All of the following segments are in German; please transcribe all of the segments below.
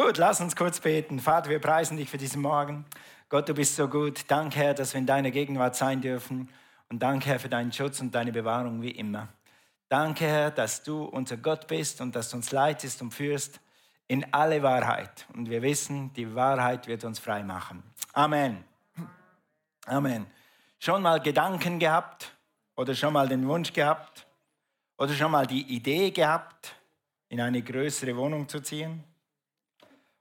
Gut, lass uns kurz beten. Vater, wir preisen dich für diesen Morgen. Gott, du bist so gut. Danke, Herr, dass wir in deiner Gegenwart sein dürfen. Und danke, Herr, für deinen Schutz und deine Bewahrung wie immer. Danke, Herr, dass du unser Gott bist und dass du uns leitest und führst in alle Wahrheit. Und wir wissen, die Wahrheit wird uns frei machen. Amen. Amen. Schon mal Gedanken gehabt oder schon mal den Wunsch gehabt oder schon mal die Idee gehabt, in eine größere Wohnung zu ziehen?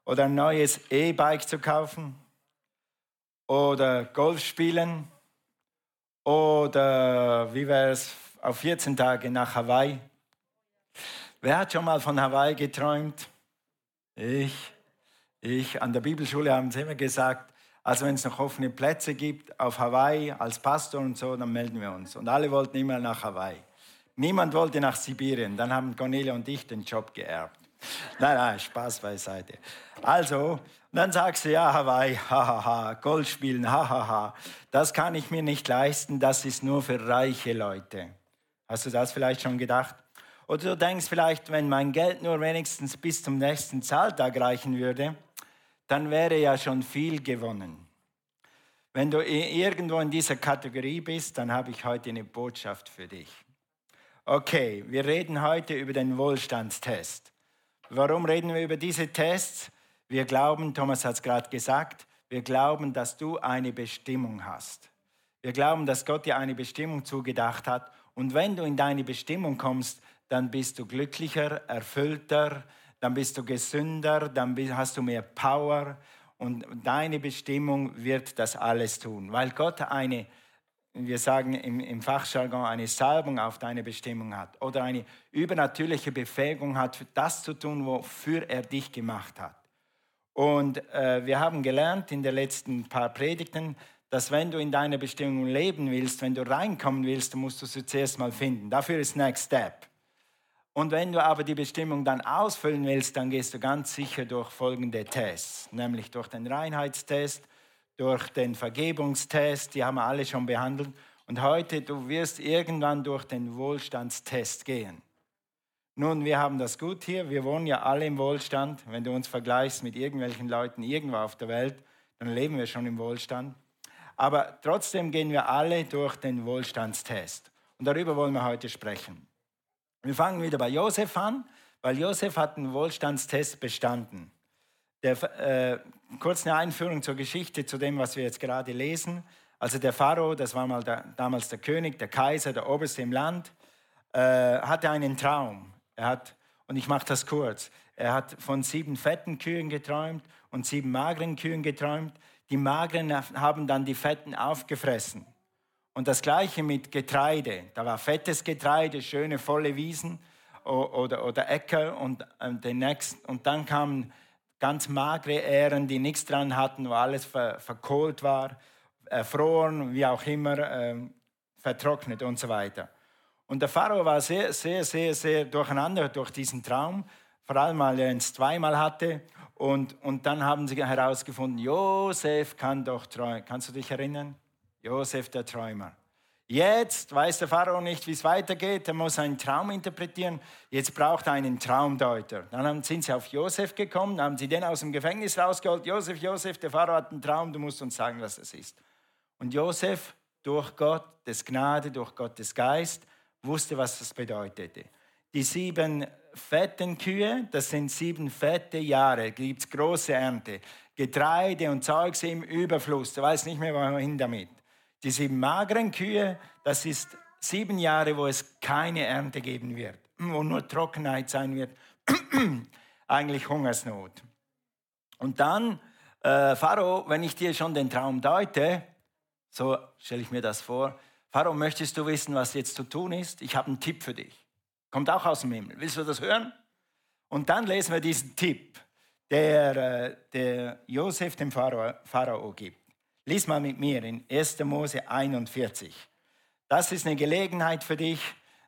Oder ein neues E-Bike zu kaufen? Oder Golf spielen? Oder wie wäre es auf 14 Tage nach Hawaii? Wer hat schon mal von Hawaii geträumt? Ich. Ich. An der Bibelschule haben sie immer gesagt, also wenn es noch offene Plätze gibt auf Hawaii als Pastor und so, dann melden wir uns. Und alle wollten immer nach Hawaii. Niemand wollte nach Sibirien. Dann haben Cornelia und ich den Job geerbt. Nein, nein, Spaß beiseite. Also, dann sagst du, ja, Hawaii, hahaha, Golf spielen, hahaha. Das kann ich mir nicht leisten, das ist nur für reiche Leute. Hast du das vielleicht schon gedacht? Oder du denkst vielleicht, wenn mein Geld nur wenigstens bis zum nächsten Zahltag reichen würde, dann wäre ja schon viel gewonnen. Wenn du irgendwo in dieser Kategorie bist, dann habe ich heute eine Botschaft für dich. Okay, wir reden heute über den Wohlstandstest. Warum reden wir über diese Tests? Wir glauben, Thomas hat es gerade gesagt, wir glauben, dass du eine Bestimmung hast. Wir glauben, dass Gott dir eine Bestimmung zugedacht hat. Und wenn du in deine Bestimmung kommst, dann bist du glücklicher, erfüllter, dann bist du gesünder, dann hast du mehr Power. Und deine Bestimmung wird das alles tun, weil Gott eine wir sagen im, im Fachjargon, eine Salbung auf deine Bestimmung hat oder eine übernatürliche Befähigung hat, das zu tun, wofür er dich gemacht hat. Und äh, wir haben gelernt in den letzten paar Predigten, dass wenn du in deiner Bestimmung leben willst, wenn du reinkommen willst, musst du sie zuerst mal finden. Dafür ist Next Step. Und wenn du aber die Bestimmung dann ausfüllen willst, dann gehst du ganz sicher durch folgende Tests, nämlich durch den Reinheitstest, durch den Vergebungstest, die haben wir alle schon behandelt. Und heute, du wirst irgendwann durch den Wohlstandstest gehen. Nun, wir haben das gut hier, wir wohnen ja alle im Wohlstand. Wenn du uns vergleichst mit irgendwelchen Leuten irgendwo auf der Welt, dann leben wir schon im Wohlstand. Aber trotzdem gehen wir alle durch den Wohlstandstest. Und darüber wollen wir heute sprechen. Wir fangen wieder bei Josef an, weil Josef hat den Wohlstandstest bestanden. Der, äh, kurz eine Einführung zur Geschichte, zu dem, was wir jetzt gerade lesen. Also der Pharao, das war mal der, damals der König, der Kaiser, der Oberste im Land, äh, hatte einen Traum. Er hat, und ich mache das kurz, er hat von sieben fetten Kühen geträumt und sieben mageren Kühen geträumt. Die mageren haben dann die fetten aufgefressen. Und das gleiche mit Getreide. Da war fettes Getreide, schöne volle Wiesen oder, oder Äcker und, äh, den nächsten, und dann kamen ganz magere Ähren, die nichts dran hatten, wo alles ver verkohlt war, erfroren, wie auch immer, äh, vertrocknet und so weiter. Und der Pharao war sehr, sehr, sehr, sehr durcheinander durch diesen Traum, vor allem weil er es zweimal hatte. Und, und dann haben sie herausgefunden, Josef kann doch träumen. Kannst du dich erinnern? Josef der Träumer. Jetzt weiß der Pharao nicht, wie es weitergeht. Er muss einen Traum interpretieren. Jetzt braucht er einen Traumdeuter. Dann sind sie auf Josef gekommen, haben sie den aus dem Gefängnis rausgeholt. Josef, Josef, der Pharao hat einen Traum, du musst uns sagen, was es ist. Und Josef, durch Gottes Gnade, durch Gottes Geist, wusste, was das bedeutete. Die sieben fetten Kühe, das sind sieben fette Jahre, gibt es große Ernte. Getreide und Zeugs im Überfluss, er weiß nicht mehr, wohin damit. Die sieben mageren Kühe, das ist sieben Jahre, wo es keine Ernte geben wird, wo nur Trockenheit sein wird, eigentlich Hungersnot. Und dann, äh, Pharao, wenn ich dir schon den Traum deute, so stelle ich mir das vor, Pharao, möchtest du wissen, was jetzt zu tun ist? Ich habe einen Tipp für dich. Kommt auch aus dem Himmel. Willst du das hören? Und dann lesen wir diesen Tipp, der, äh, der Josef dem Pharao, Pharao gibt. Lies mal mit mir in 1. Mose 41. Das ist eine Gelegenheit für dich,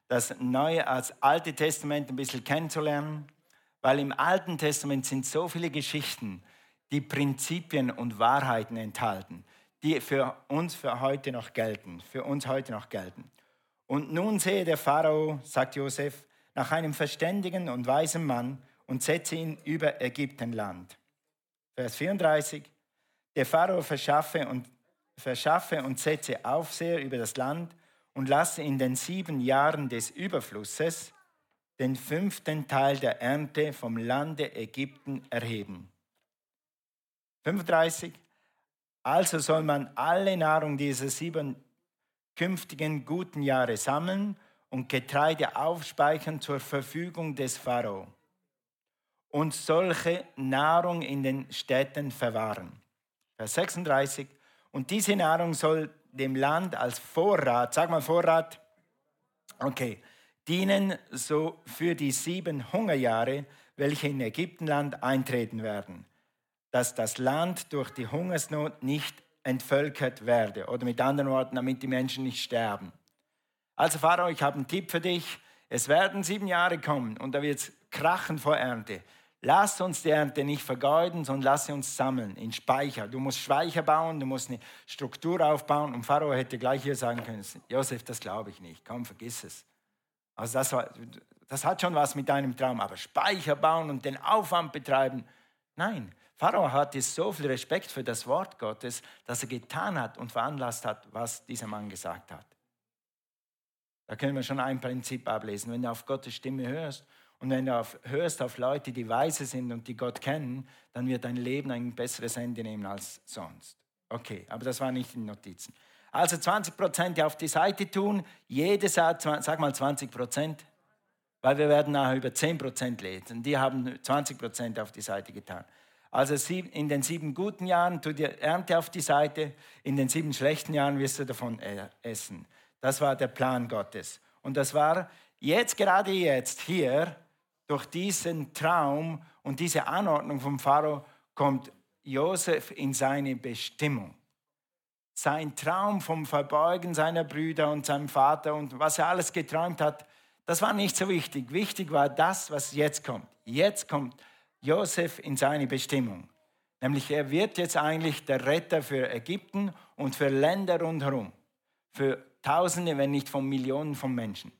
das Neue als Alte Testament ein bisschen kennenzulernen, weil im Alten Testament sind so viele Geschichten, die Prinzipien und Wahrheiten enthalten, die für uns für heute noch gelten, für uns heute noch gelten. Und nun sehe der Pharao, sagt Josef, nach einem verständigen und weisen Mann und setze ihn über Ägyptenland. Vers 34. Der Pharao verschaffe und, verschaffe und setze Aufseher über das Land und lasse in den sieben Jahren des Überflusses den fünften Teil der Ernte vom Lande Ägypten erheben. 35. Also soll man alle Nahrung dieser sieben künftigen guten Jahre sammeln und Getreide aufspeichern zur Verfügung des Pharao und solche Nahrung in den Städten verwahren. Vers 36. Und diese Nahrung soll dem Land als Vorrat, sag mal Vorrat, okay, dienen so für die sieben Hungerjahre, welche in Ägyptenland eintreten werden, dass das Land durch die Hungersnot nicht entvölkert werde. Oder mit anderen Worten, damit die Menschen nicht sterben. Also Pharao, ich habe einen Tipp für dich. Es werden sieben Jahre kommen und da wird es krachen vor Ernte. Lass uns die Ernte nicht vergeuden, sondern lass sie uns sammeln in Speicher. Du musst Speicher bauen, du musst eine Struktur aufbauen. Und Pharao hätte gleich hier sagen können, Josef, das glaube ich nicht. Komm, vergiss es. Also das, war, das hat schon was mit deinem Traum. Aber Speicher bauen und den Aufwand betreiben, nein. Pharao hatte so viel Respekt für das Wort Gottes, dass er getan hat und veranlasst hat, was dieser Mann gesagt hat. Da können wir schon ein Prinzip ablesen. Wenn du auf Gottes Stimme hörst und wenn du auf, hörst auf Leute, die weise sind und die Gott kennen, dann wird dein Leben ein besseres Ende nehmen als sonst. Okay, aber das war nicht in Notizen. Also 20 Prozent auf die Seite tun, jede Saat, sag mal 20 Prozent, weil wir werden nachher über 10 Prozent lesen. Die haben 20 Prozent auf die Seite getan. Also in den sieben guten Jahren tu dir Ernte auf die Seite, in den sieben schlechten Jahren wirst du davon äh, essen. Das war der Plan Gottes. Und das war jetzt, gerade jetzt, hier, durch diesen Traum und diese Anordnung vom Pharao kommt Josef in seine Bestimmung. Sein Traum vom Verbeugen seiner Brüder und seinem Vater und was er alles geträumt hat, das war nicht so wichtig. Wichtig war das, was jetzt kommt. Jetzt kommt Josef in seine Bestimmung. Nämlich er wird jetzt eigentlich der Retter für Ägypten und für Länder rundherum. Für Tausende, wenn nicht von Millionen von Menschen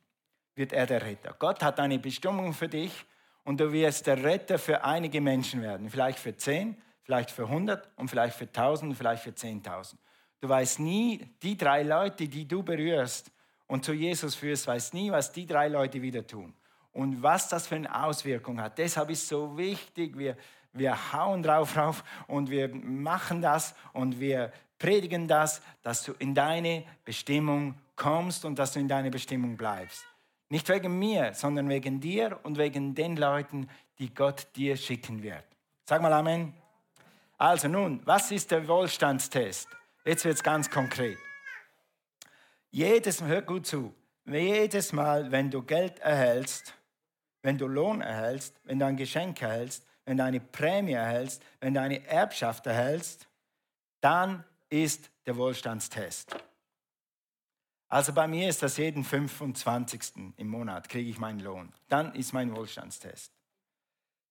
wird er der Retter. Gott hat eine Bestimmung für dich und du wirst der Retter für einige Menschen werden. Vielleicht für zehn, vielleicht für hundert und vielleicht für tausend, vielleicht für zehntausend. Du weißt nie, die drei Leute, die du berührst und zu Jesus führst, weißt nie, was die drei Leute wieder tun und was das für eine Auswirkung hat. Deshalb ist es so wichtig, wir, wir hauen drauf rauf und wir machen das und wir predigen das, dass du in deine Bestimmung kommst und dass du in deine Bestimmung bleibst. Nicht wegen mir, sondern wegen dir und wegen den Leuten, die Gott dir schicken wird. Sag mal Amen. Also nun, was ist der Wohlstandstest? Jetzt wird es ganz konkret. Jedes, hör gut zu, jedes Mal, wenn du Geld erhältst, wenn du Lohn erhältst, wenn du ein Geschenk erhältst, wenn du eine Prämie erhältst, wenn du eine Erbschaft erhältst, dann ist der Wohlstandstest. Also bei mir ist das jeden 25. im Monat kriege ich meinen Lohn. Dann ist mein Wohlstandstest.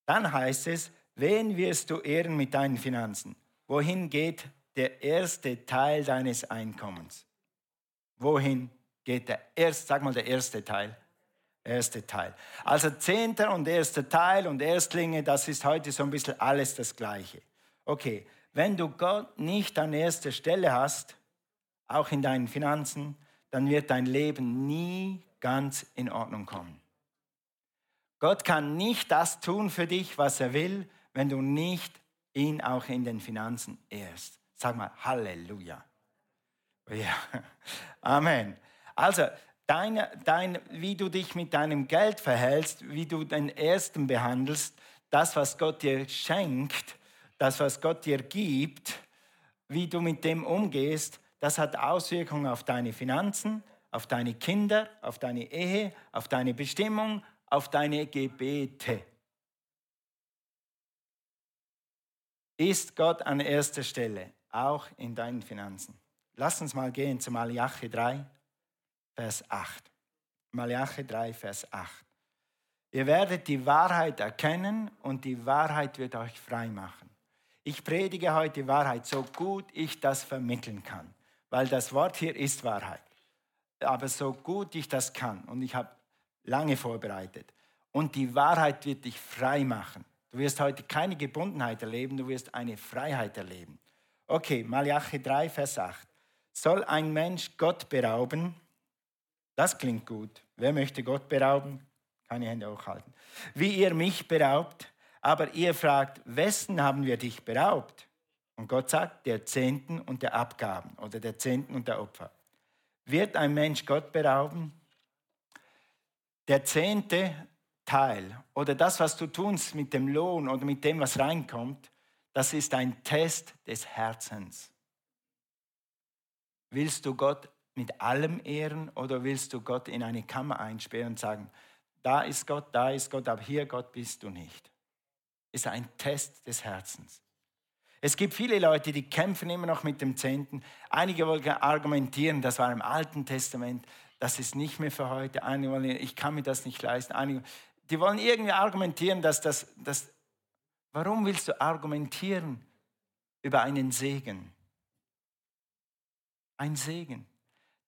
Dann heißt es, wen wirst du ehren mit deinen Finanzen? Wohin geht der erste Teil deines Einkommens? Wohin geht der erste, sag mal der erste Teil? Erste Teil. Also Zehnter und erster Teil und Erstlinge, das ist heute so ein bisschen alles das Gleiche. Okay, wenn du Gott nicht an erster Stelle hast, auch in deinen Finanzen, dann wird dein Leben nie ganz in Ordnung kommen. Gott kann nicht das tun für dich, was er will, wenn du nicht ihn auch in den Finanzen ehrst. Sag mal Halleluja. Ja, Amen. Also, dein, dein, wie du dich mit deinem Geld verhältst, wie du den Ersten behandelst, das, was Gott dir schenkt, das, was Gott dir gibt, wie du mit dem umgehst, das hat Auswirkungen auf deine Finanzen, auf deine Kinder, auf deine Ehe, auf deine Bestimmung, auf deine Gebete. Ist Gott an erster Stelle, auch in deinen Finanzen? Lass uns mal gehen zu Malachi 3, Vers 8. Malachi 3, Vers 8. Ihr werdet die Wahrheit erkennen und die Wahrheit wird euch frei machen. Ich predige heute die Wahrheit, so gut ich das vermitteln kann weil das Wort hier ist Wahrheit. Aber so gut ich das kann, und ich habe lange vorbereitet, und die Wahrheit wird dich frei machen. Du wirst heute keine Gebundenheit erleben, du wirst eine Freiheit erleben. Okay, Malachi 3, Vers 8. Soll ein Mensch Gott berauben? Das klingt gut. Wer möchte Gott berauben? Keine Hände hochhalten. Wie ihr mich beraubt, aber ihr fragt, wessen haben wir dich beraubt? Und Gott sagt, der Zehnten und der Abgaben oder der Zehnten und der Opfer. Wird ein Mensch Gott berauben? Der zehnte Teil oder das, was du tust mit dem Lohn oder mit dem, was reinkommt, das ist ein Test des Herzens. Willst du Gott mit allem ehren oder willst du Gott in eine Kammer einsperren und sagen, da ist Gott, da ist Gott, aber hier Gott bist du nicht? Ist ein Test des Herzens. Es gibt viele Leute, die kämpfen immer noch mit dem Zehnten. Einige wollen argumentieren, das war im Alten Testament, das ist nicht mehr für heute. Einige wollen, ich kann mir das nicht leisten. Einige, die wollen irgendwie argumentieren, dass das, das, warum willst du argumentieren über einen Segen? Ein Segen.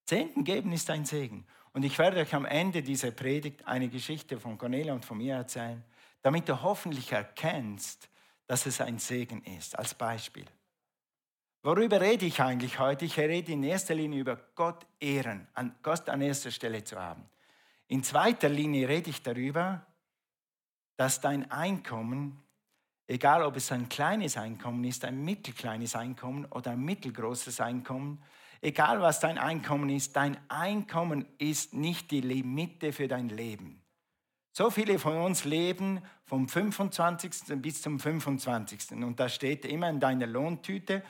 Zehnten geben ist ein Segen. Und ich werde euch am Ende dieser Predigt eine Geschichte von Cornelia und von mir erzählen, damit du hoffentlich erkennst, dass es ein Segen ist, als Beispiel. Worüber rede ich eigentlich heute? Ich rede in erster Linie über Gott ehren, Gott an erster Stelle zu haben. In zweiter Linie rede ich darüber, dass dein Einkommen, egal ob es ein kleines Einkommen ist, ein mittelkleines Einkommen oder ein mittelgroßes Einkommen, egal was dein Einkommen ist, dein Einkommen ist nicht die Limite für dein Leben. So viele von uns leben vom 25. bis zum 25. Und da steht immer in deiner Lohntüte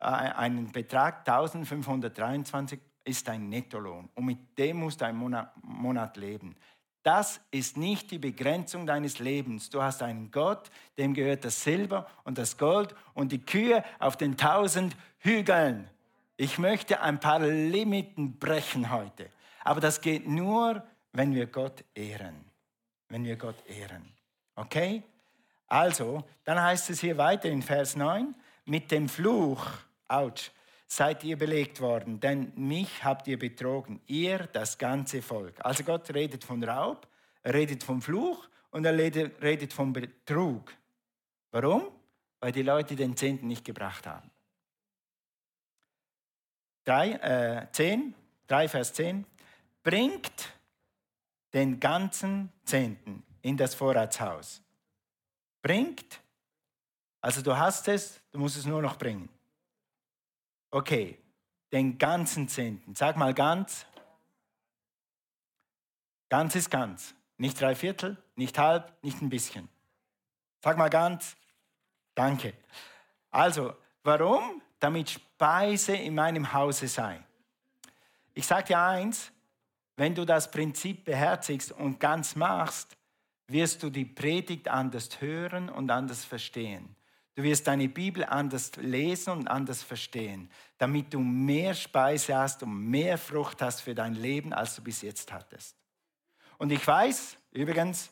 äh, ein Betrag 1523 ist dein Nettolohn. Und mit dem musst du einen Monat, Monat leben. Das ist nicht die Begrenzung deines Lebens. Du hast einen Gott, dem gehört das Silber und das Gold und die Kühe auf den tausend Hügeln. Ich möchte ein paar Limiten brechen heute. Aber das geht nur, wenn wir Gott ehren. Wenn wir Gott ehren. Okay? Also, dann heißt es hier weiter in Vers 9, mit dem Fluch, ouch, seid ihr belegt worden, denn mich habt ihr betrogen, ihr, das ganze Volk. Also Gott redet von Raub, er redet vom Fluch und er redet vom Betrug. Warum? Weil die Leute den Zehnten nicht gebracht haben. 3, äh, 10, 3 Vers 10, bringt den ganzen Zehnten in das Vorratshaus. Bringt, also du hast es, du musst es nur noch bringen. Okay, den ganzen Zehnten. Sag mal ganz. Ganz ist ganz. Nicht drei Viertel, nicht halb, nicht ein bisschen. Sag mal ganz. Danke. Also, warum? Damit Speise in meinem Hause sei. Ich sage dir eins, wenn du das Prinzip beherzigst und ganz machst, wirst du die Predigt anders hören und anders verstehen. Du wirst deine Bibel anders lesen und anders verstehen, damit du mehr Speise hast und mehr Frucht hast für dein Leben, als du bis jetzt hattest. Und ich weiß, übrigens,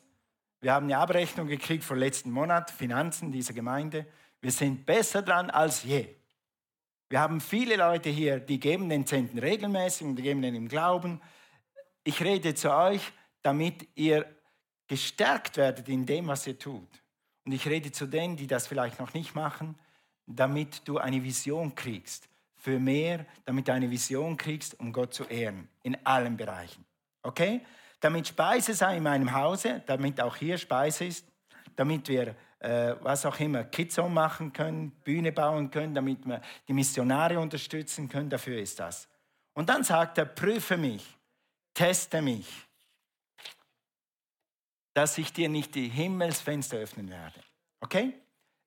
wir haben eine Abrechnung gekriegt vor letzten Monat, Finanzen dieser Gemeinde. Wir sind besser dran als je. Wir haben viele Leute hier, die geben den Zehnten regelmäßig und die geben den im Glauben. Ich rede zu euch, damit ihr gestärkt werdet in dem, was ihr tut. Und ich rede zu denen, die das vielleicht noch nicht machen, damit du eine Vision kriegst für mehr, damit du eine Vision kriegst, um Gott zu ehren, in allen Bereichen. Okay? Damit Speise sei in meinem Hause, damit auch hier Speise ist, damit wir äh, was auch immer, Kids machen können, Bühne bauen können, damit wir die Missionare unterstützen können, dafür ist das. Und dann sagt er, prüfe mich, teste mich, dass ich dir nicht die Himmelsfenster öffnen werde. Okay?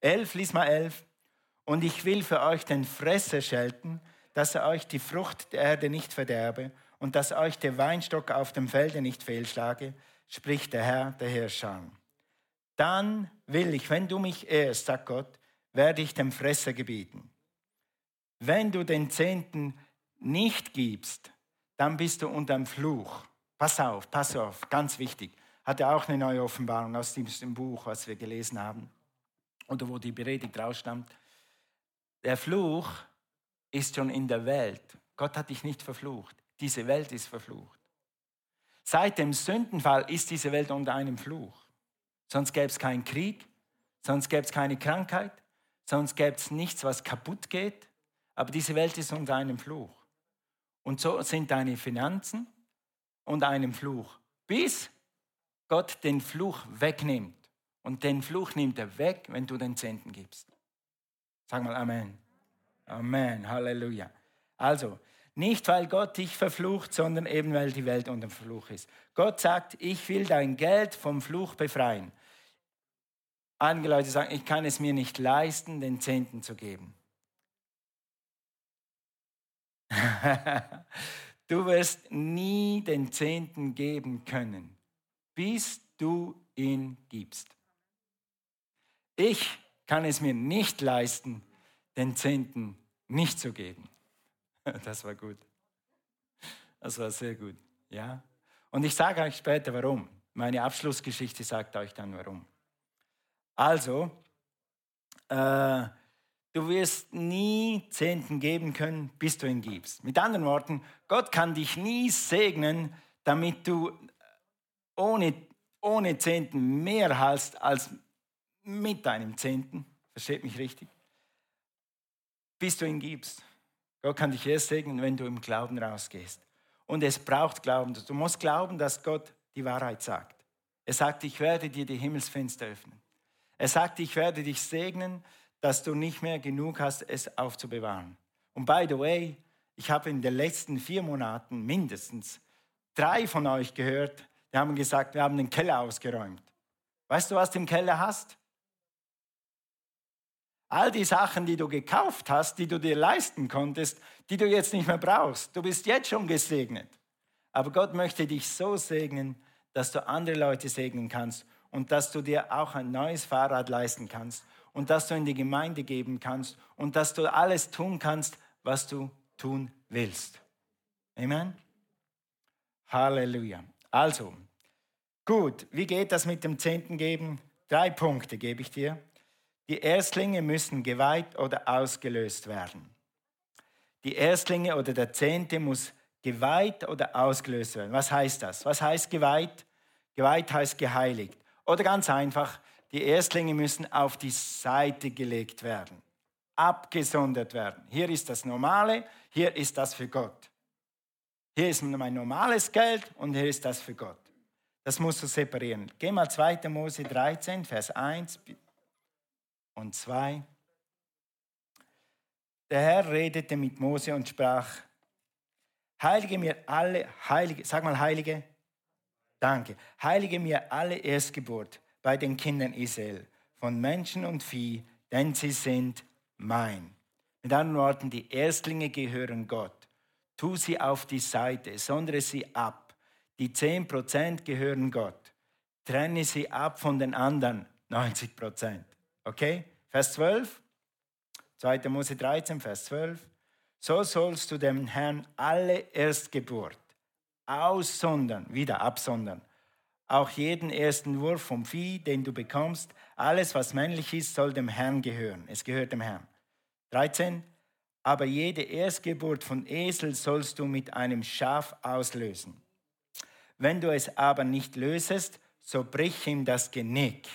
Elf, lies mal elf. Und ich will für euch den Fresser schelten, dass er euch die Frucht der Erde nicht verderbe und dass euch der Weinstock auf dem Felde nicht fehlschlage, spricht der Herr, der Herrscher. Dann will ich, wenn du mich ehrst, sagt Gott, werde ich dem Fresser gebieten. Wenn du den Zehnten nicht gibst, dann bist du unterm Fluch. Pass auf, pass auf, ganz wichtig hatte auch eine neue Offenbarung aus diesem Buch, was wir gelesen haben, oder wo die Predigt rausstammt. Der Fluch ist schon in der Welt. Gott hat dich nicht verflucht. Diese Welt ist verflucht. Seit dem Sündenfall ist diese Welt unter einem Fluch. Sonst gäbe es keinen Krieg, sonst gäbe es keine Krankheit, sonst gäbe es nichts, was kaputt geht. Aber diese Welt ist unter einem Fluch. Und so sind deine Finanzen unter einem Fluch, bis Gott den Fluch wegnimmt. Und den Fluch nimmt er weg, wenn du den Zehnten gibst. Sag mal Amen. Amen. Halleluja. Also, nicht weil Gott dich verflucht, sondern eben weil die Welt unter Fluch ist. Gott sagt, ich will dein Geld vom Fluch befreien. Einige Leute sagen, ich kann es mir nicht leisten, den Zehnten zu geben. du wirst nie den Zehnten geben können, bis du ihn gibst. Ich kann es mir nicht leisten, den Zehnten nicht zu geben. Das war gut. Das war sehr gut. Ja. Und ich sage euch später warum. Meine Abschlussgeschichte sagt euch dann warum. Also, äh, du wirst nie Zehnten geben können, bis du ihn gibst. Mit anderen Worten, Gott kann dich nie segnen, damit du ohne, ohne Zehnten mehr hast als mit deinem Zehnten. Versteht mich richtig? Bis du ihn gibst. Gott kann dich erst segnen, wenn du im Glauben rausgehst. Und es braucht Glauben. Du musst glauben, dass Gott die Wahrheit sagt. Er sagt, ich werde dir die Himmelsfenster öffnen. Er sagt, ich werde dich segnen, dass du nicht mehr genug hast, es aufzubewahren. Und by the way, ich habe in den letzten vier Monaten mindestens drei von euch gehört, die haben gesagt, wir haben den Keller ausgeräumt. Weißt du, was du im Keller hast? All die Sachen, die du gekauft hast, die du dir leisten konntest, die du jetzt nicht mehr brauchst. Du bist jetzt schon gesegnet. Aber Gott möchte dich so segnen, dass du andere Leute segnen kannst und dass du dir auch ein neues Fahrrad leisten kannst und dass du in die Gemeinde geben kannst und dass du alles tun kannst, was du tun willst. Amen. Halleluja. Also, gut, wie geht das mit dem Zehnten geben? Drei Punkte gebe ich dir. Die Erstlinge müssen geweiht oder ausgelöst werden. Die Erstlinge oder der Zehnte muss geweiht oder ausgelöst werden. Was heißt das? Was heißt geweiht? Geweiht heißt geheiligt. Oder ganz einfach, die Erstlinge müssen auf die Seite gelegt werden, abgesondert werden. Hier ist das Normale, hier ist das für Gott. Hier ist mein normales Geld und hier ist das für Gott. Das musst du separieren. Geh mal 2. Mose 13, Vers 1 und 2. Der Herr redete mit Mose und sprach, heilige mir alle, heilige, sag mal heilige, Danke. Heilige mir alle Erstgeburt bei den Kindern Israel, von Menschen und Vieh, denn sie sind mein. Mit anderen Worten, die Erstlinge gehören Gott. Tu sie auf die Seite, sondere sie ab. Die 10% gehören Gott. Trenne sie ab von den anderen 90%. Okay? Vers 12. 2. Mose 13, Vers 12. So sollst du dem Herrn alle Erstgeburt aussondern, wieder absondern. Auch jeden ersten Wurf vom Vieh, den du bekommst, alles, was männlich ist, soll dem Herrn gehören. Es gehört dem Herrn. 13. Aber jede Erstgeburt von Esel sollst du mit einem Schaf auslösen. Wenn du es aber nicht lösest, so brich ihm das Genick.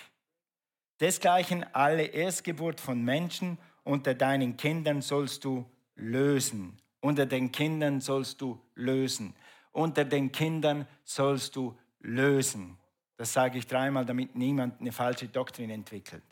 Desgleichen alle Erstgeburt von Menschen unter deinen Kindern sollst du lösen. Unter den Kindern sollst du lösen unter den Kindern sollst du lösen. Das sage ich dreimal, damit niemand eine falsche Doktrin entwickelt.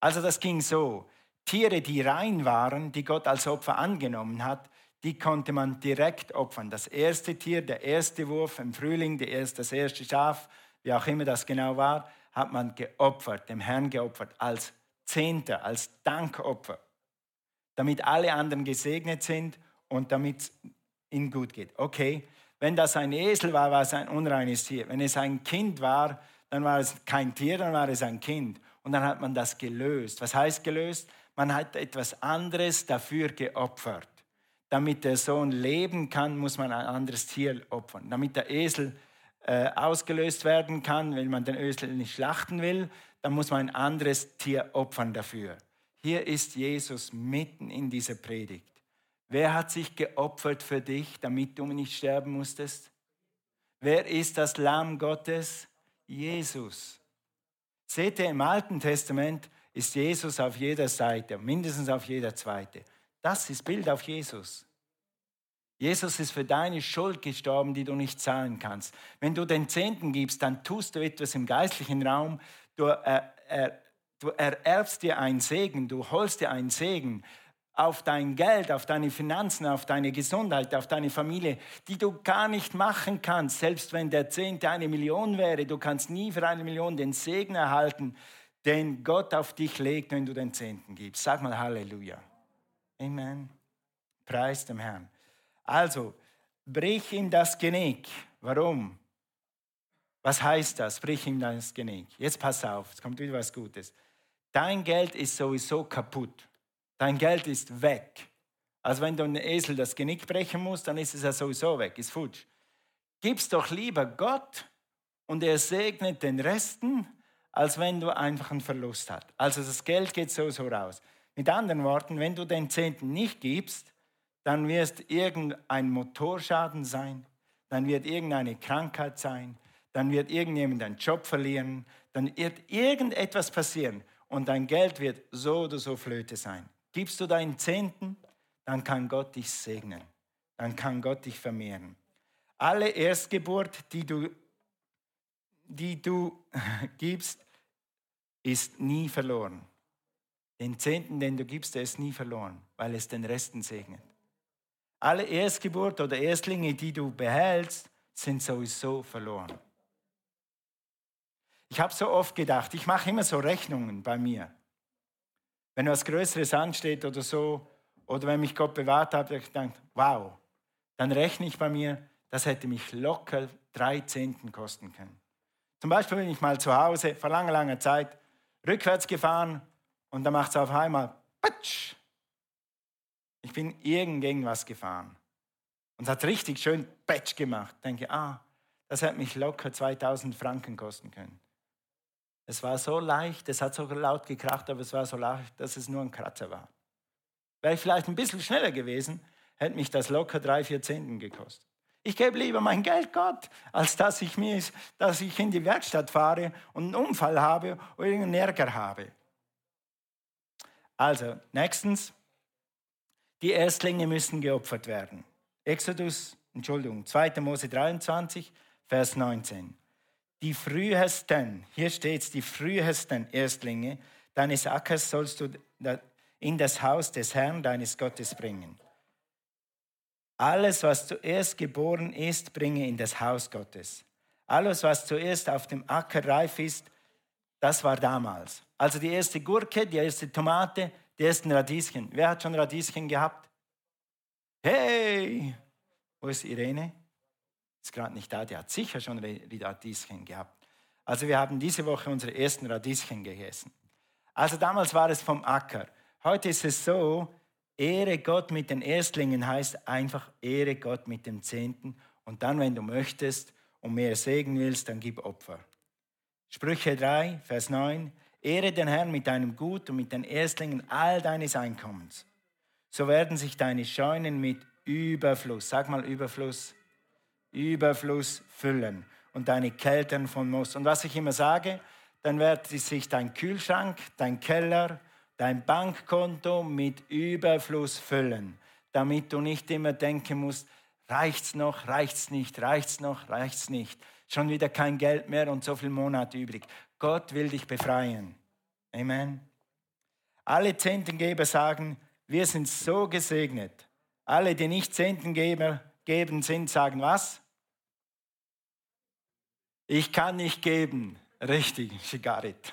Also das ging so. Tiere, die rein waren, die Gott als Opfer angenommen hat, die konnte man direkt opfern. Das erste Tier, der erste Wurf im Frühling, das erste Schaf, wie auch immer das genau war, hat man geopfert, dem Herrn geopfert, als Zehnter, als Dankopfer, damit alle anderen gesegnet sind und damit es ihnen gut geht. Okay, wenn das ein Esel war, war es ein unreines Tier. Wenn es ein Kind war, dann war es kein Tier, dann war es ein Kind. Und dann hat man das gelöst. Was heißt gelöst? Man hat etwas anderes dafür geopfert. Damit der Sohn leben kann, muss man ein anderes Tier opfern. Damit der Esel äh, ausgelöst werden kann, wenn man den Esel nicht schlachten will, dann muss man ein anderes Tier opfern dafür. Hier ist Jesus mitten in dieser Predigt. Wer hat sich geopfert für dich, damit du nicht sterben musstest? Wer ist das Lamm Gottes? Jesus. Seht ihr, im Alten Testament ist Jesus auf jeder Seite, mindestens auf jeder zweite. Das ist Bild auf Jesus. Jesus ist für deine Schuld gestorben, die du nicht zahlen kannst. Wenn du den Zehnten gibst, dann tust du etwas im geistlichen Raum. Du, äh, äh, du ererbst dir einen Segen, du holst dir einen Segen auf dein Geld, auf deine Finanzen, auf deine Gesundheit, auf deine Familie, die du gar nicht machen kannst, selbst wenn der Zehnte eine Million wäre. Du kannst nie für eine Million den Segen erhalten, den Gott auf dich legt, wenn du den Zehnten gibst. Sag mal Halleluja. Amen. Preis dem Herrn. Also, brich ihm das Genick. Warum? Was heißt das? Brich ihm das Genick. Jetzt pass auf, es kommt wieder was Gutes. Dein Geld ist sowieso kaputt. Dein Geld ist weg. Also wenn du einem Esel das Genick brechen musst, dann ist es ja sowieso weg, ist futsch. Gib's doch lieber Gott und er segnet den Resten, als wenn du einfach einen Verlust hast. Also das Geld geht sowieso raus. Mit anderen Worten, wenn du den Zehnten nicht gibst, dann wird irgendein Motorschaden sein, dann wird irgendeine Krankheit sein, dann wird irgendjemand einen Job verlieren, dann wird irgendetwas passieren und dein Geld wird so oder so Flöte sein. Gibst du deinen Zehnten, dann kann Gott dich segnen, dann kann Gott dich vermehren. Alle Erstgeburt, die du, die du gibst, ist nie verloren. Den Zehnten, den du gibst, der ist nie verloren, weil es den Resten segnet. Alle Erstgeburt oder Erstlinge, die du behältst, sind sowieso verloren. Ich habe so oft gedacht, ich mache immer so Rechnungen bei mir. Wenn was Größeres ansteht oder so, oder wenn mich Gott bewahrt hat, ich gedacht, wow, dann rechne ich bei mir, das hätte mich locker drei Zehnten kosten können. Zum Beispiel bin ich mal zu Hause vor langer, langer Zeit rückwärts gefahren und dann macht es auf einmal Patsch, ich bin irgendwas gefahren. Und es hat richtig schön Patch gemacht. Ich denke, ah, das hätte mich locker 2000 Franken kosten können. Es war so leicht, es hat so laut gekracht, aber es war so leicht, dass es nur ein Kratzer war. Wäre ich vielleicht ein bisschen schneller gewesen, hätte mich das locker drei, vier Zehnten gekostet. Ich gebe lieber mein Geld Gott, als dass ich, mir, dass ich in die Werkstatt fahre und einen Unfall habe oder irgendeinen Ärger habe. Also, nächstens, die Erstlinge müssen geopfert werden. Exodus, Entschuldigung, 2. Mose 23, Vers 19. Die frühesten, hier steht es, die frühesten Erstlinge deines Ackers sollst du in das Haus des Herrn deines Gottes bringen. Alles, was zuerst geboren ist, bringe in das Haus Gottes. Alles, was zuerst auf dem Acker reif ist, das war damals. Also die erste Gurke, die erste Tomate, die ersten Radieschen. Wer hat schon Radieschen gehabt? Hey! Wo ist Irene? Ist gerade nicht da, die hat sicher schon Radieschen gehabt. Also wir haben diese Woche unsere ersten Radieschen gegessen. Also damals war es vom Acker. Heute ist es so, Ehre Gott mit den Erstlingen heißt einfach Ehre Gott mit dem Zehnten. Und dann, wenn du möchtest und mehr Segen willst, dann gib Opfer. Sprüche 3, Vers 9. Ehre den Herrn mit deinem Gut und mit den Erstlingen all deines Einkommens. So werden sich deine Scheunen mit Überfluss, sag mal Überfluss, Überfluss füllen und deine Keltern von Moos. Und was ich immer sage, dann wird sich dein Kühlschrank, dein Keller, dein Bankkonto mit Überfluss füllen, damit du nicht immer denken musst, reicht's noch, reicht's nicht, reicht's noch, reicht's nicht. Schon wieder kein Geld mehr und so viel Monat übrig. Gott will dich befreien. Amen. Alle Zehntengeber sagen, wir sind so gesegnet. Alle, die nicht Zehntengeber geben sind, sagen was? Ich kann nicht geben. Richtig, Shigarit.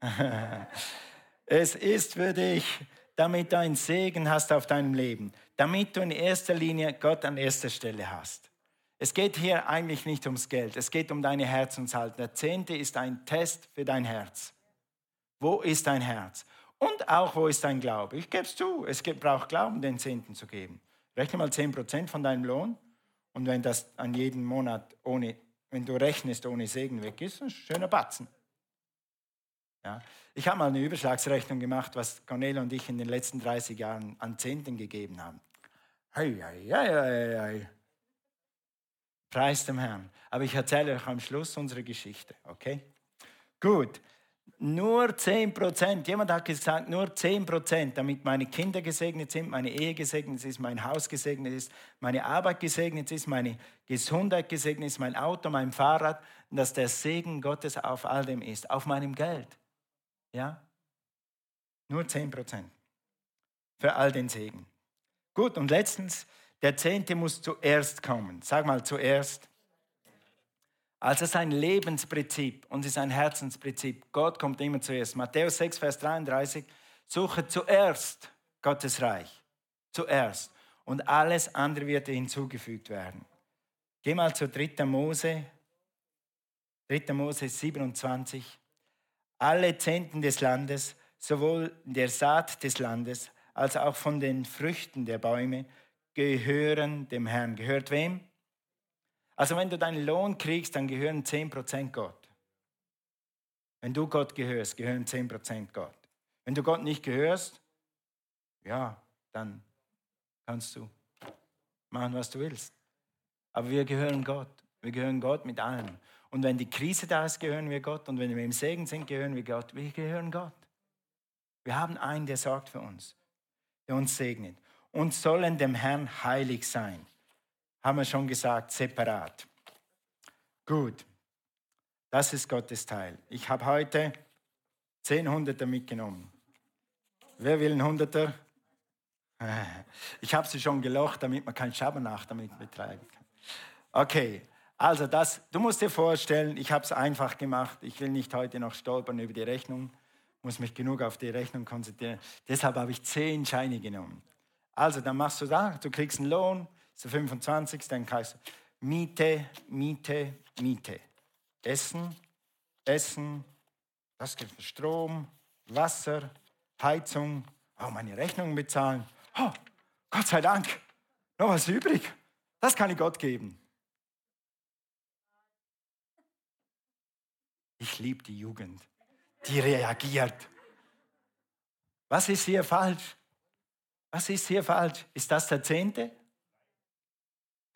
es ist für dich, damit du einen Segen hast auf deinem Leben, damit du in erster Linie Gott an erster Stelle hast. Es geht hier eigentlich nicht ums Geld, es geht um deine Herzenshaltung. Der Zehnte ist ein Test für dein Herz. Wo ist dein Herz? Und auch, wo ist dein Glaube? Ich gebe es zu, es braucht Glauben, den Zehnten zu geben. Rechne mal 10% von deinem Lohn und wenn das an jeden Monat ohne, wenn du rechnest, ohne Segen weg ist, ein schöner Batzen. Ja. Ich habe mal eine Überschlagsrechnung gemacht, was Cornelia und ich in den letzten 30 Jahren an Zehnten gegeben haben. Hei, hei, hei, hei. Preis dem Herrn. Aber ich erzähle euch am Schluss unsere Geschichte, okay? Gut. Nur 10 Prozent, jemand hat gesagt, nur 10 Prozent, damit meine Kinder gesegnet sind, meine Ehe gesegnet ist, mein Haus gesegnet ist, meine Arbeit gesegnet ist, meine Gesundheit gesegnet ist, mein Auto, mein Fahrrad, dass der Segen Gottes auf all dem ist, auf meinem Geld. Ja? Nur 10 Prozent für all den Segen. Gut, und letztens, der Zehnte muss zuerst kommen. Sag mal zuerst. Also es ist ein Lebensprinzip und es ist ein Herzensprinzip. Gott kommt immer zuerst. Matthäus 6, Vers 33. Suche zuerst Gottes Reich. Zuerst. Und alles andere wird dir hinzugefügt werden. Geh mal zu 3. Mose. 3. Mose 27. Alle Zehnten des Landes, sowohl der Saat des Landes als auch von den Früchten der Bäume, gehören dem Herrn. Gehört wem? Also wenn du deinen Lohn kriegst, dann gehören 10% Gott. Wenn du Gott gehörst, gehören 10% Gott. Wenn du Gott nicht gehörst, ja, dann kannst du machen, was du willst. Aber wir gehören Gott. Wir gehören Gott mit allem. Und wenn die Krise da ist, gehören wir Gott. Und wenn wir im Segen sind, gehören wir Gott. Wir gehören Gott. Wir haben einen, der sorgt für uns, der uns segnet. Und sollen dem Herrn heilig sein haben wir schon gesagt, separat. Gut, das ist Gottes Teil. Ich habe heute zehn Hunderter mitgenommen. Wer will ein Hunderter? Ich habe sie schon gelocht, damit man kein Schabernacht damit betreiben kann. Okay, also das, du musst dir vorstellen, ich habe es einfach gemacht. Ich will nicht heute noch stolpern über die Rechnung, muss mich genug auf die Rechnung konzentrieren. Deshalb habe ich zehn Scheine genommen. Also, dann machst du da, du kriegst einen Lohn, der 25. Dann heißt es Miete, Miete, Miete. Essen, Essen, das gibt für Strom, Wasser, Heizung, oh, meine Rechnungen bezahlen. Oh, Gott sei Dank, noch was übrig. Das kann ich Gott geben. Ich liebe die Jugend. Die reagiert. Was ist hier falsch? Was ist hier falsch? Ist das der Zehnte?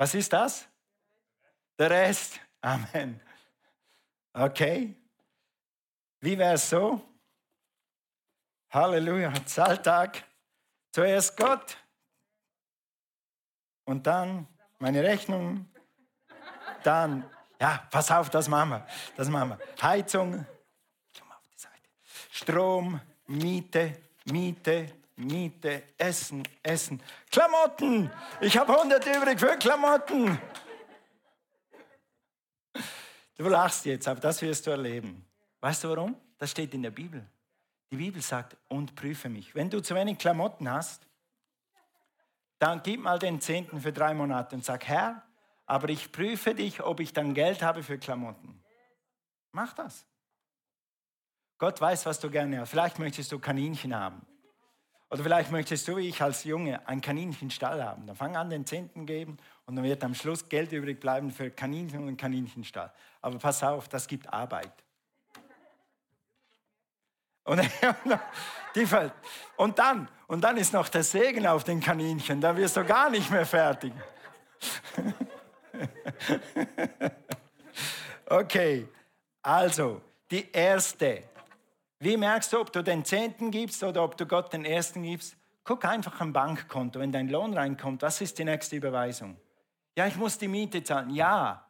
Was ist das? Der Rest. Amen. Okay. Wie wäre es so? Halleluja. Zahltag. Zuerst Gott. Und dann meine Rechnung. Dann, ja, pass auf, das machen wir. Das machen wir. Heizung. Strom, Miete, Miete, Miete, Essen, Essen. Klamotten! Ich habe 100 übrig für Klamotten. Du lachst jetzt, aber das wirst du erleben. Weißt du warum? Das steht in der Bibel. Die Bibel sagt, und prüfe mich. Wenn du zu wenig Klamotten hast, dann gib mal den Zehnten für drei Monate und sag, Herr, aber ich prüfe dich, ob ich dann Geld habe für Klamotten. Mach das. Gott weiß, was du gerne hast. Vielleicht möchtest du Kaninchen haben. Oder vielleicht möchtest du, wie ich als Junge, einen Kaninchenstall haben. Dann fang an, den Zehnten geben und dann wird am Schluss Geld übrig bleiben für Kaninchen und Kaninchenstall. Aber pass auf, das gibt Arbeit. Und, und dann, und dann ist noch der Segen auf den Kaninchen, da wirst du gar nicht mehr fertig. okay, also die erste wie merkst du, ob du den Zehnten gibst oder ob du Gott den Ersten gibst? Guck einfach am Bankkonto, wenn dein Lohn reinkommt, was ist die nächste Überweisung? Ja, ich muss die Miete zahlen. Ja,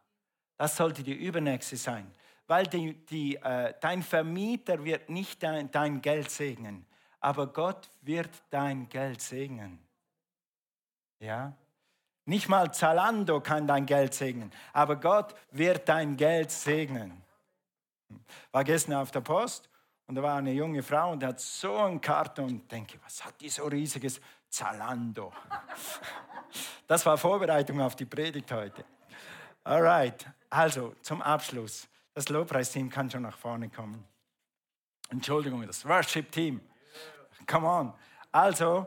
das sollte die übernächste sein. Weil die, die, äh, dein Vermieter wird nicht dein, dein Geld segnen, aber Gott wird dein Geld segnen. Ja? Nicht mal Zalando kann dein Geld segnen, aber Gott wird dein Geld segnen. War gestern auf der Post und da war eine junge Frau und die hat so ein Karton und denke, was hat die so riesiges Zalando? Das war Vorbereitung auf die Predigt heute. Alright, also zum Abschluss. Das Lobpreisteam kann schon nach vorne kommen. Entschuldigung, das Worship-Team. Come on. Also,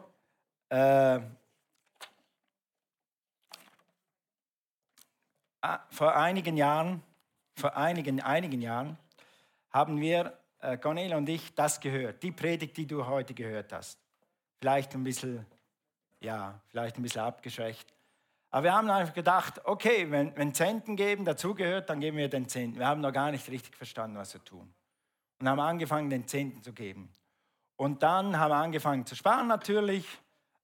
äh, ah, vor einigen Jahren, vor einigen, einigen Jahren haben wir Cornelia und ich das gehört, die Predigt, die du heute gehört hast. Vielleicht ein bisschen, ja, vielleicht ein bisschen abgeschwächt. Aber wir haben einfach gedacht, okay, wenn, wenn Zehnten geben dazugehört, dann geben wir den Zehnten. Wir haben noch gar nicht richtig verstanden, was wir tun. Und haben angefangen, den Zehnten zu geben. Und dann haben wir angefangen zu sparen natürlich.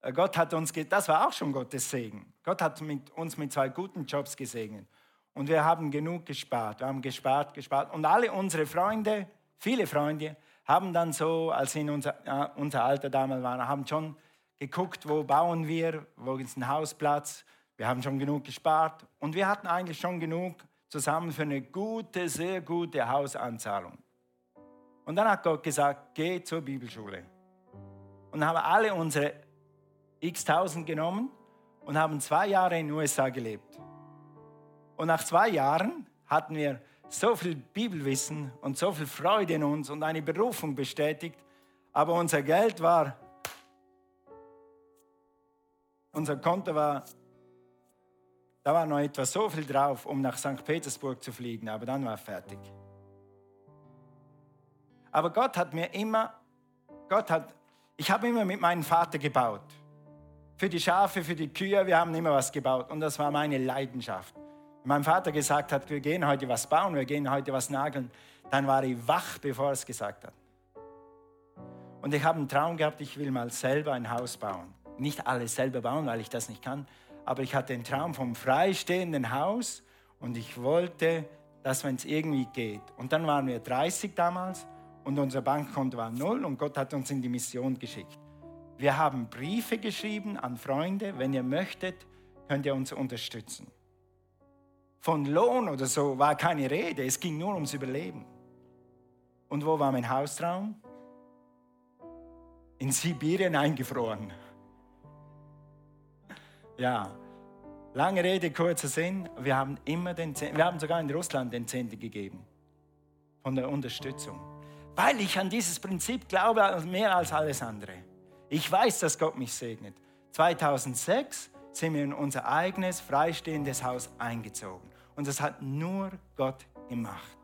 Äh, Gott hat uns, das war auch schon Gottes Segen. Gott hat mit, uns mit zwei guten Jobs gesegnet. Und wir haben genug gespart. Wir haben gespart, gespart. Und alle unsere Freunde, viele Freunde, haben dann so, als sie in unser, äh, unser Alter damals waren, haben schon geguckt, wo bauen wir, wo ist ein Hausplatz, wir haben schon genug gespart und wir hatten eigentlich schon genug zusammen für eine gute, sehr gute Hausanzahlung. Und dann hat Gott gesagt, geh zur Bibelschule. Und haben alle unsere x Tausend genommen und haben zwei Jahre in den USA gelebt. Und nach zwei Jahren hatten wir so viel Bibelwissen und so viel Freude in uns und eine Berufung bestätigt, aber unser Geld war, unser Konto war da war noch etwa so viel drauf, um nach St. Petersburg zu fliegen, aber dann war fertig. Aber Gott hat mir immer, Gott hat, ich habe immer mit meinem Vater gebaut. Für die Schafe, für die Kühe, wir haben immer was gebaut und das war meine Leidenschaft. Mein Vater gesagt hat, wir gehen heute was bauen, wir gehen heute was nageln, dann war ich wach, bevor er es gesagt hat. Und ich habe einen Traum gehabt, ich will mal selber ein Haus bauen. Nicht alles selber bauen, weil ich das nicht kann, aber ich hatte den Traum vom freistehenden Haus und ich wollte, dass wenn es irgendwie geht. Und dann waren wir 30 damals und unser Bankkonto war null und Gott hat uns in die Mission geschickt. Wir haben Briefe geschrieben an Freunde, wenn ihr möchtet, könnt ihr uns unterstützen. Von Lohn oder so war keine Rede, es ging nur ums Überleben. Und wo war mein Haustraum? In Sibirien eingefroren. Ja, lange Rede, kurzer Sinn. Wir haben immer den Zehnten, wir haben sogar in Russland den Zehnten gegeben. Von der Unterstützung. Weil ich an dieses Prinzip glaube mehr als alles andere. Ich weiß, dass Gott mich segnet. 2006 sind wir in unser eigenes freistehendes Haus eingezogen. Und das hat nur Gott gemacht.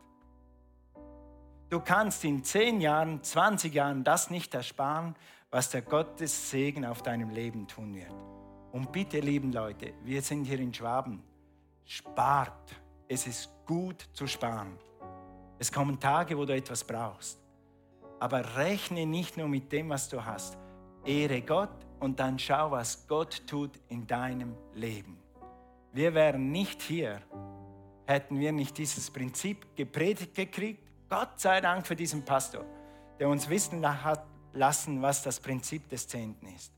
Du kannst in 10 Jahren, 20 Jahren das nicht ersparen, was der Gottes Segen auf deinem Leben tun wird. Und bitte, lieben Leute, wir sind hier in Schwaben. Spart. Es ist gut zu sparen. Es kommen Tage, wo du etwas brauchst. Aber rechne nicht nur mit dem, was du hast. Ehre Gott und dann schau, was Gott tut in deinem Leben. Wir wären nicht hier, hätten wir nicht dieses Prinzip gepredigt gekriegt. Gott sei Dank für diesen Pastor, der uns wissen hat lassen, was das Prinzip des Zehnten ist.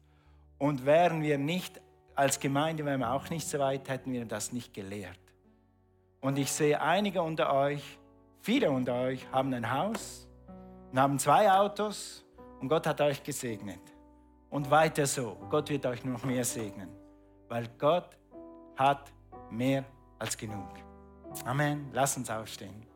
Und wären wir nicht als Gemeinde, wären wir auch nicht so weit, hätten wir das nicht gelehrt. Und ich sehe einige unter euch, viele unter euch haben ein Haus und haben zwei Autos und Gott hat euch gesegnet. Und weiter so. Gott wird euch noch mehr segnen, weil Gott hat mehr als genug. Amen. Lass uns aufstehen.